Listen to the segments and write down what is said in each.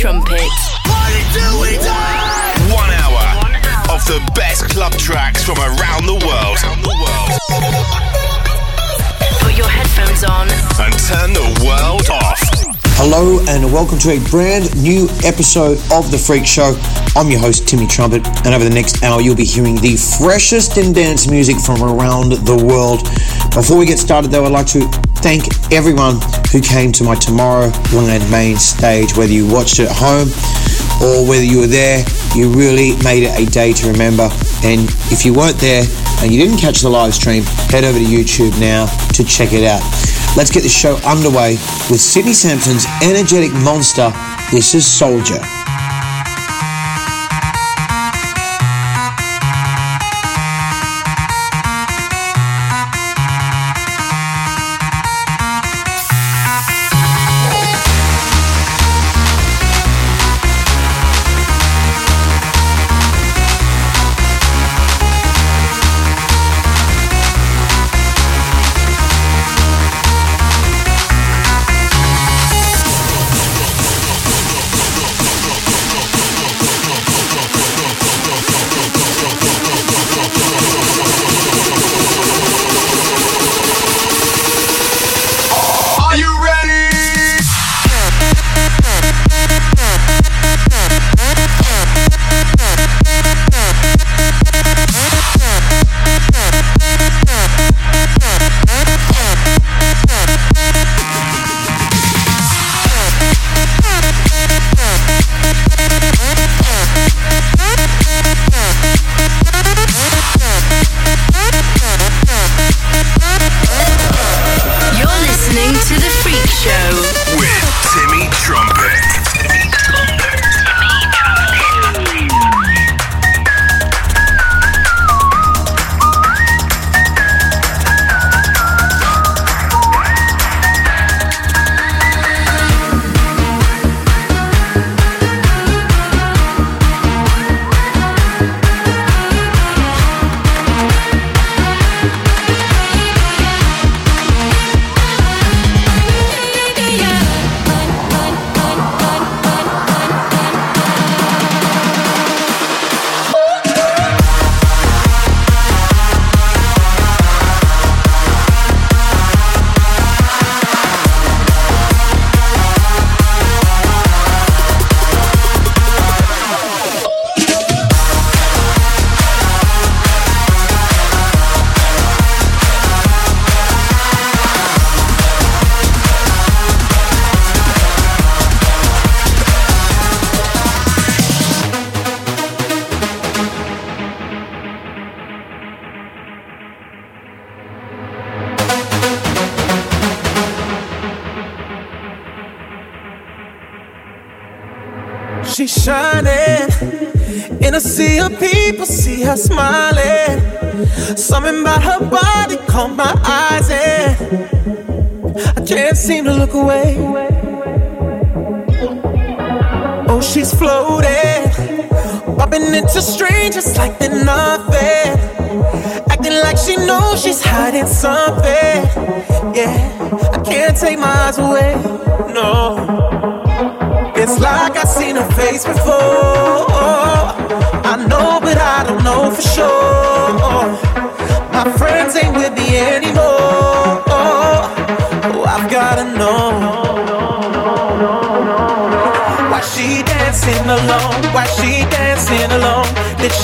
Trumpet. One hour of the best club tracks from around the world. Put your headphones on and turn the world off. Hello and welcome to a brand new episode of The Freak Show. I'm your host, Timmy Trumpet, and over the next hour, you'll be hearing the freshest in dance music from around the world. Before we get started, though, I'd like to thank everyone who came to my Tomorrow Tomorrowland main stage, whether you watched it at home or whether you were there, you really made it a day to remember. And if you weren't there and you didn't catch the live stream, head over to YouTube now to check it out. Let's get the show underway with Sidney Samson's energetic monster. This is Soldier. Into strangers like they're nothing. Acting like she knows she's hiding something. Yeah, I can't take my eyes away. No. It's like I've seen her face before. I know, but I don't know for sure. My friends ain't with me anymore.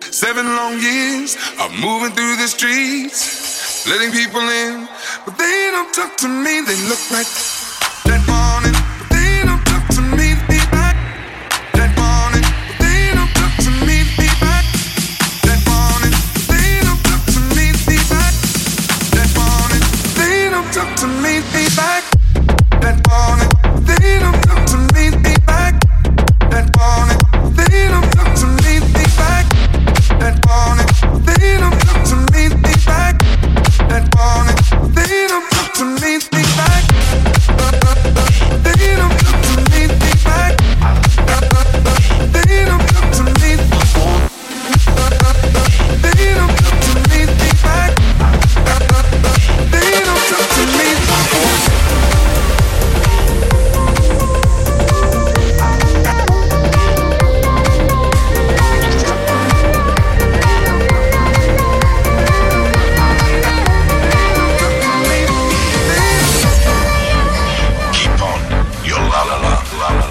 Seven long years of moving through the streets, letting people in, but they don't talk to me. They look like Love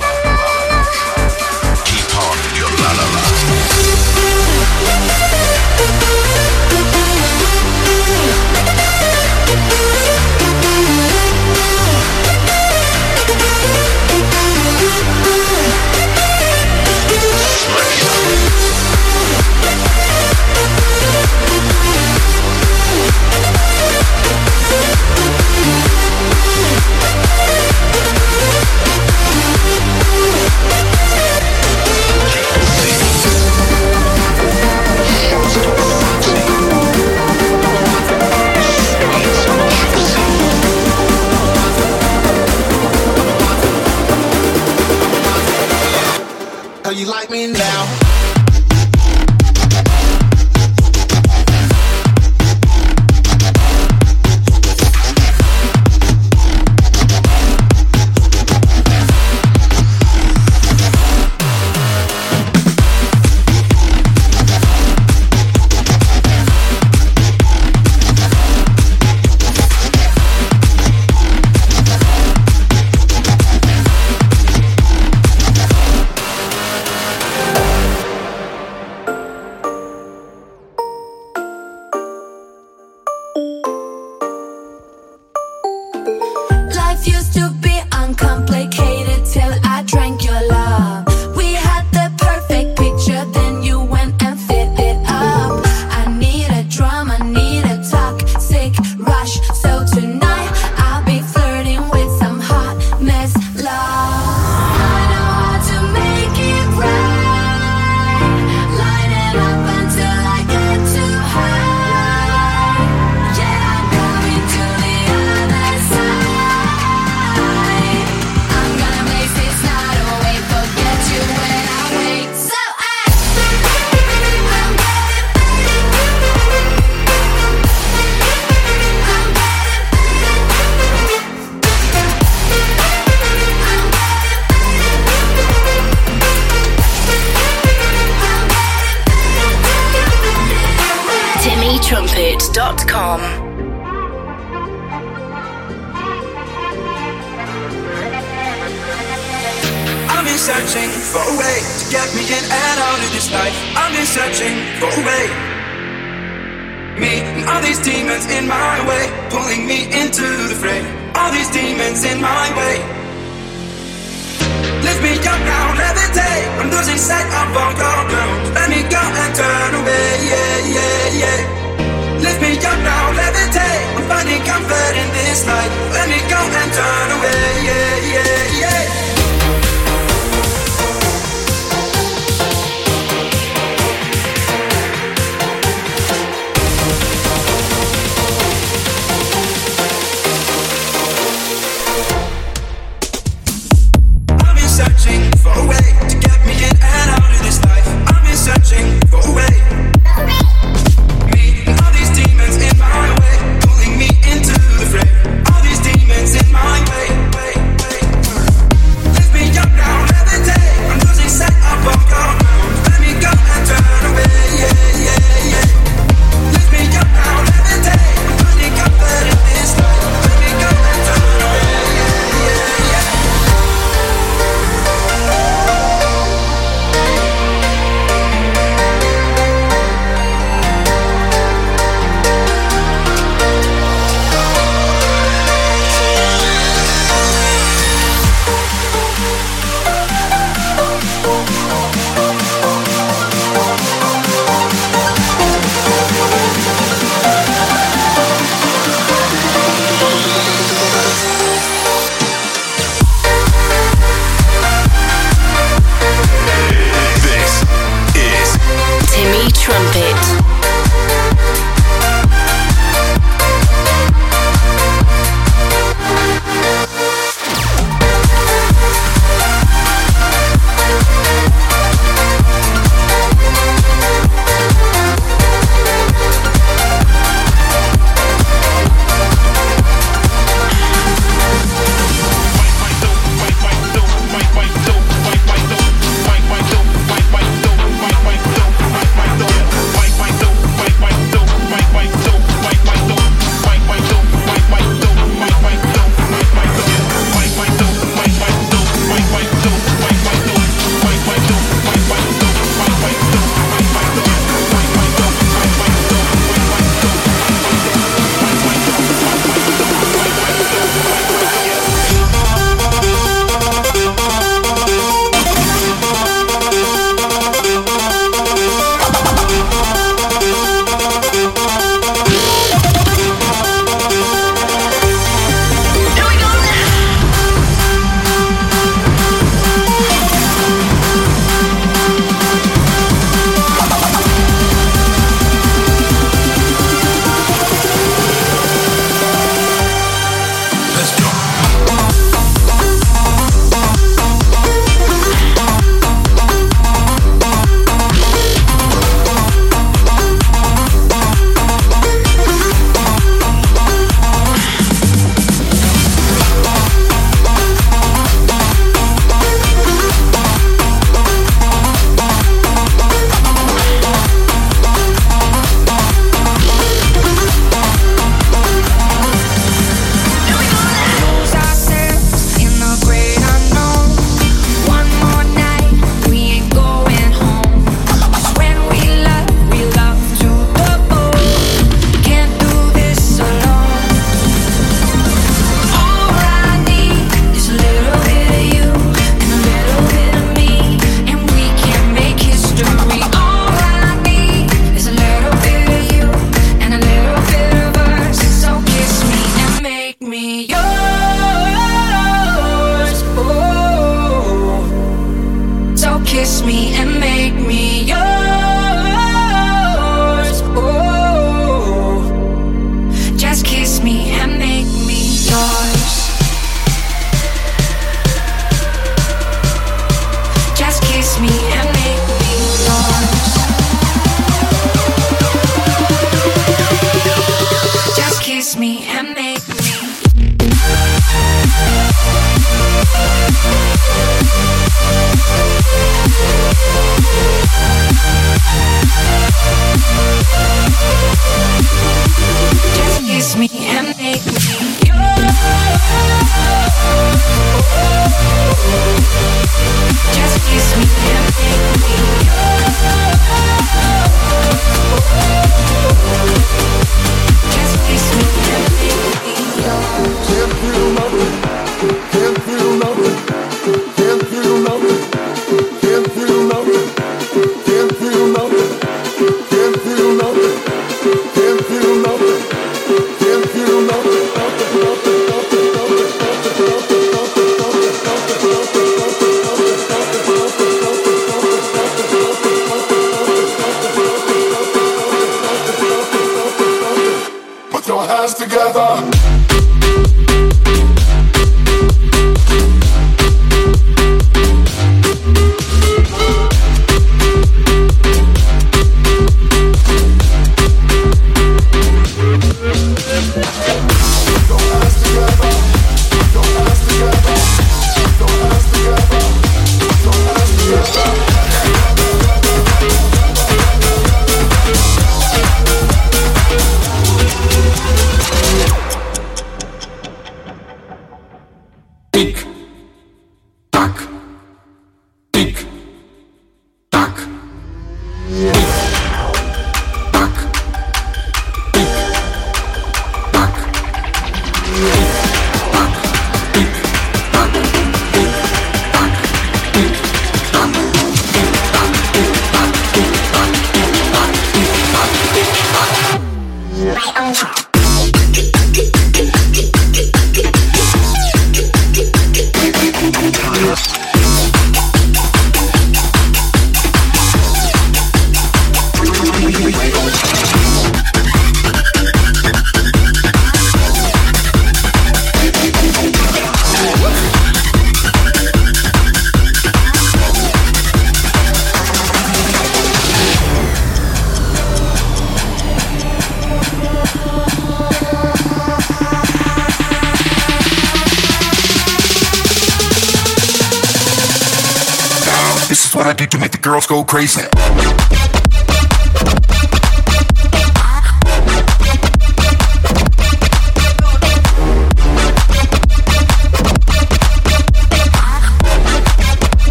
ready to make the girls go crazy.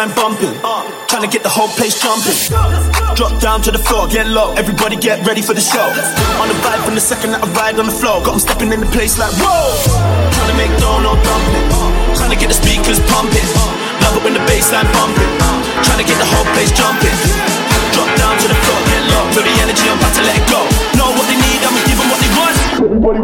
Bassline bumping. Trying to get the whole place jumping. Drop down to the floor, get low. Everybody get ready for the show. On the vibe from the second that I ride on the floor. Got 'em stepping in the place like whoa. Tryna make dough, no dumpling. Uh, tryna get the speakers pumping. Love it when the bassline bumping. Uh, tryna get the whole place jumping. Drop down to the floor, get low. Feel the energy, I'm about to let it go. Know what they need, I'ma give 'em what they want. Everybody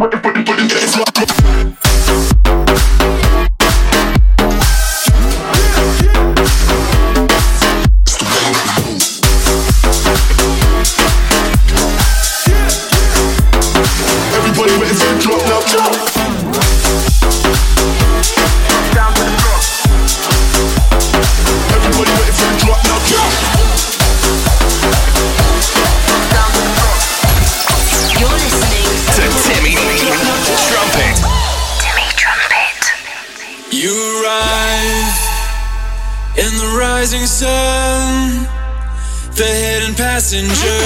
the hidden passenger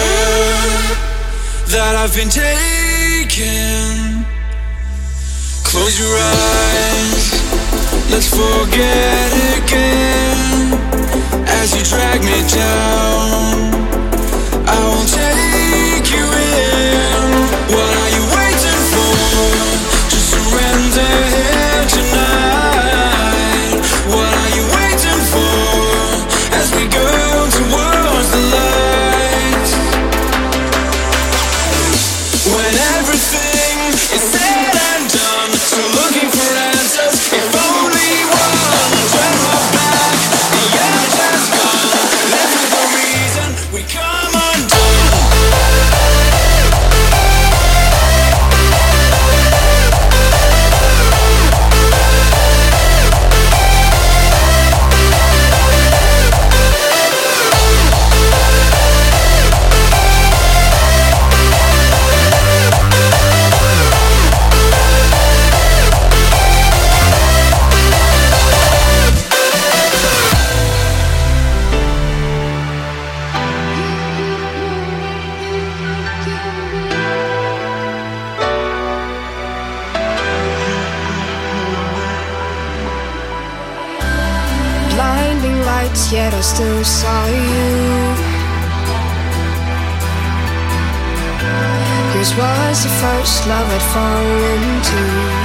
that I've been taking. Close your eyes, let's forget again. As you drag me down, I will take you in. What are you waiting for? Just surrender first love I'd fallen into.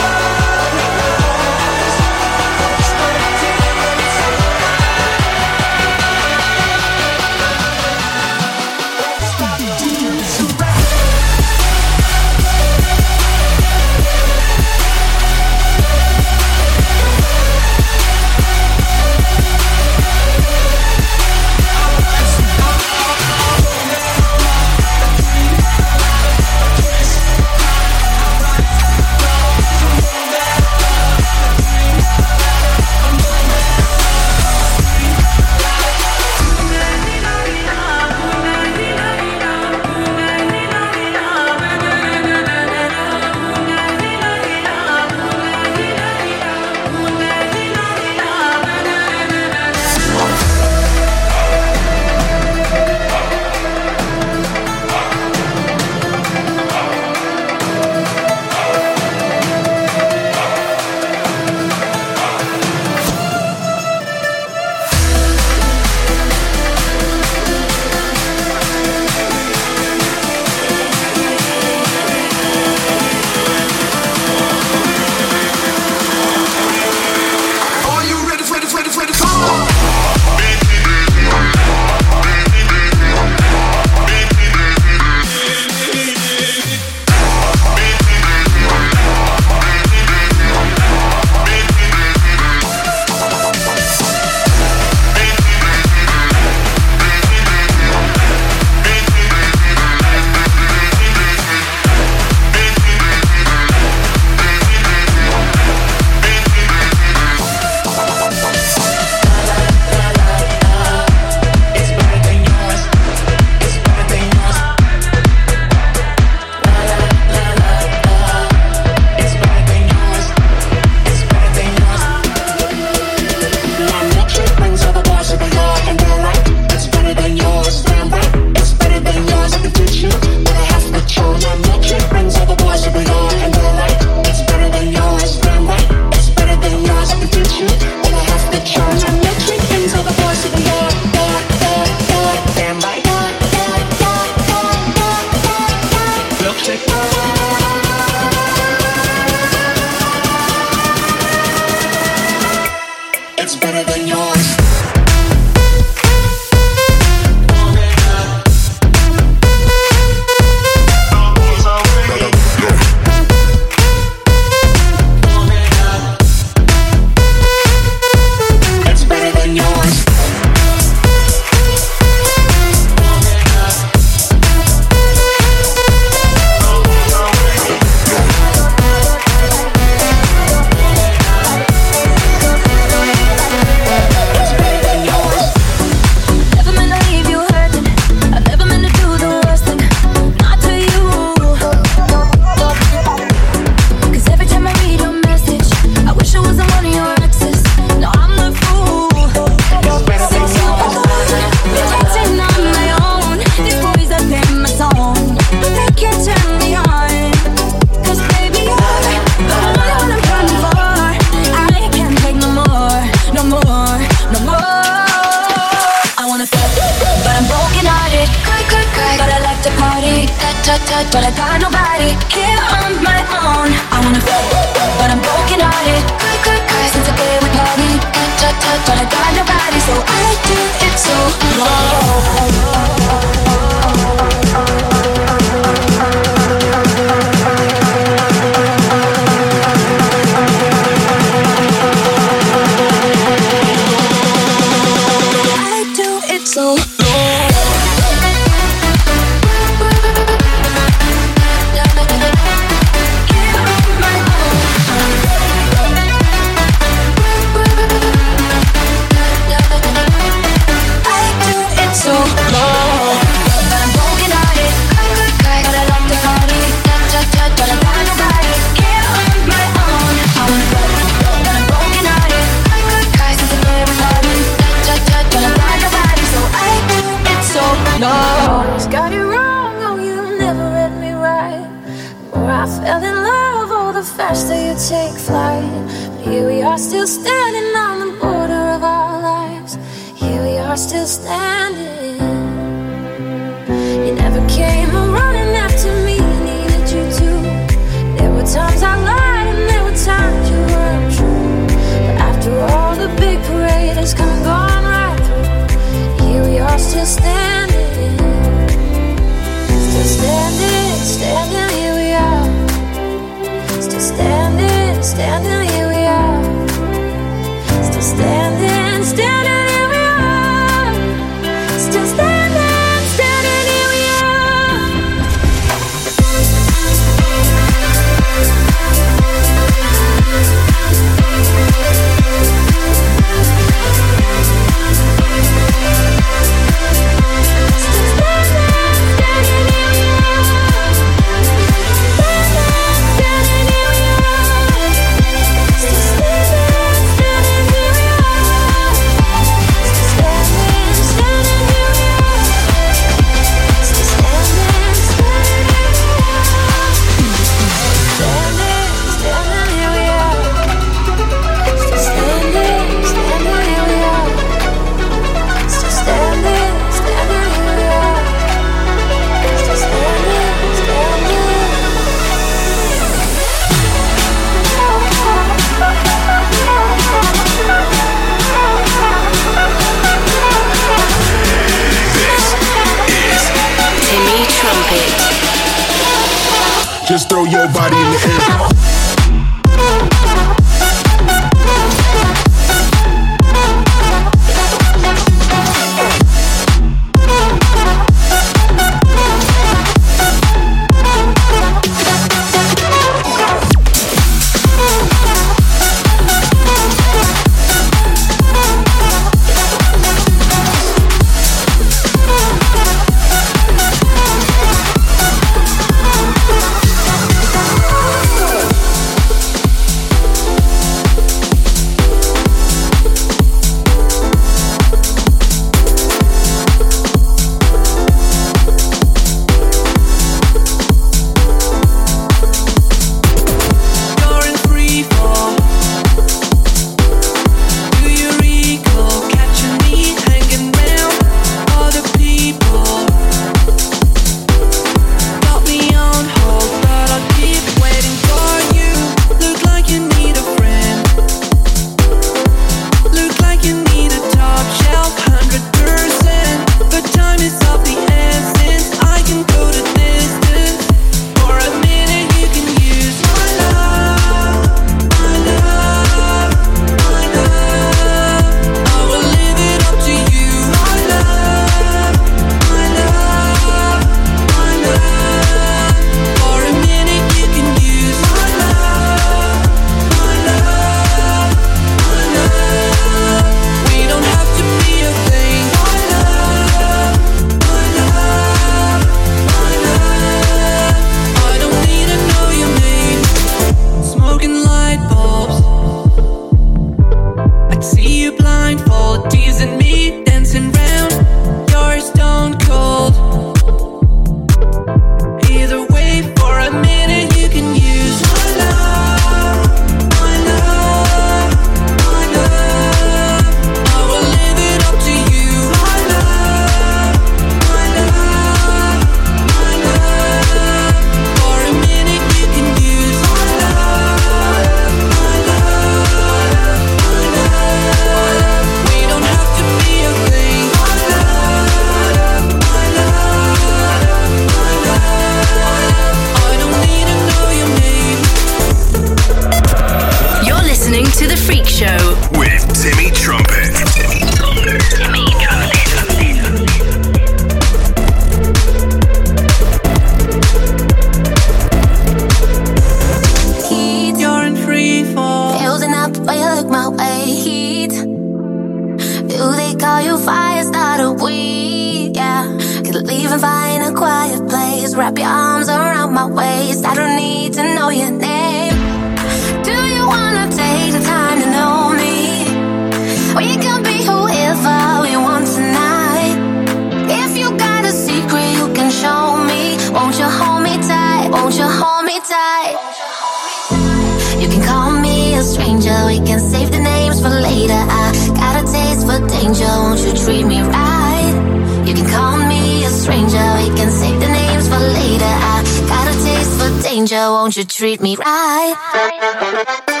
angel, won't you treat me right? You can call me a stranger, we can save the names for later. I got a taste for danger, won't you treat me right?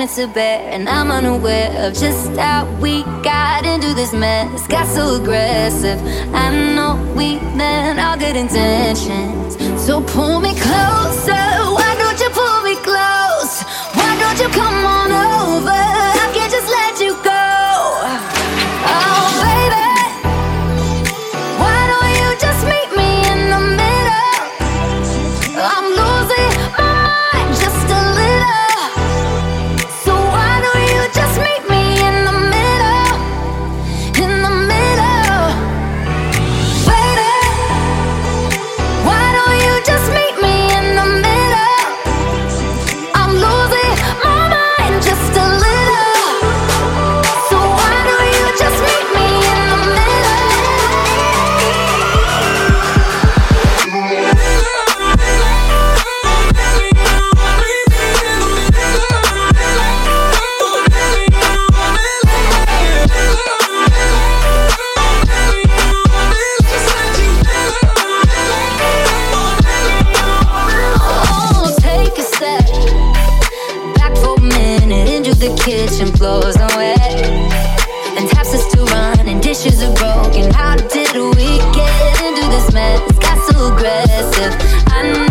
It's to bear, and I'm unaware of just how we got into this mess. Got so aggressive. I know we meant all good intentions. So pull me closer. Why don't you pull me close? Why don't you come on over? frozen wet. And taps is to run, and dishes are broken. How did we get into this mess? Got so aggressive. I know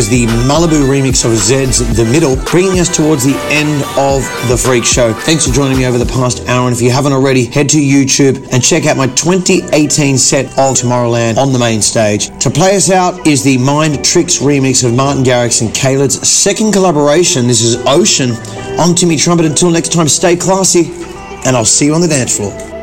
was the Malibu remix of Zedd's The Middle, bringing us towards the end of the Freak Show. Thanks for joining me over the past hour, and if you haven't already, head to YouTube and check out my 2018 set of Tomorrowland on the main stage. To play us out is the Mind Tricks remix of Martin Garrix and Khalid's second collaboration. This is Ocean on Timmy Trumpet. Until next time, stay classy, and I'll see you on the dance floor.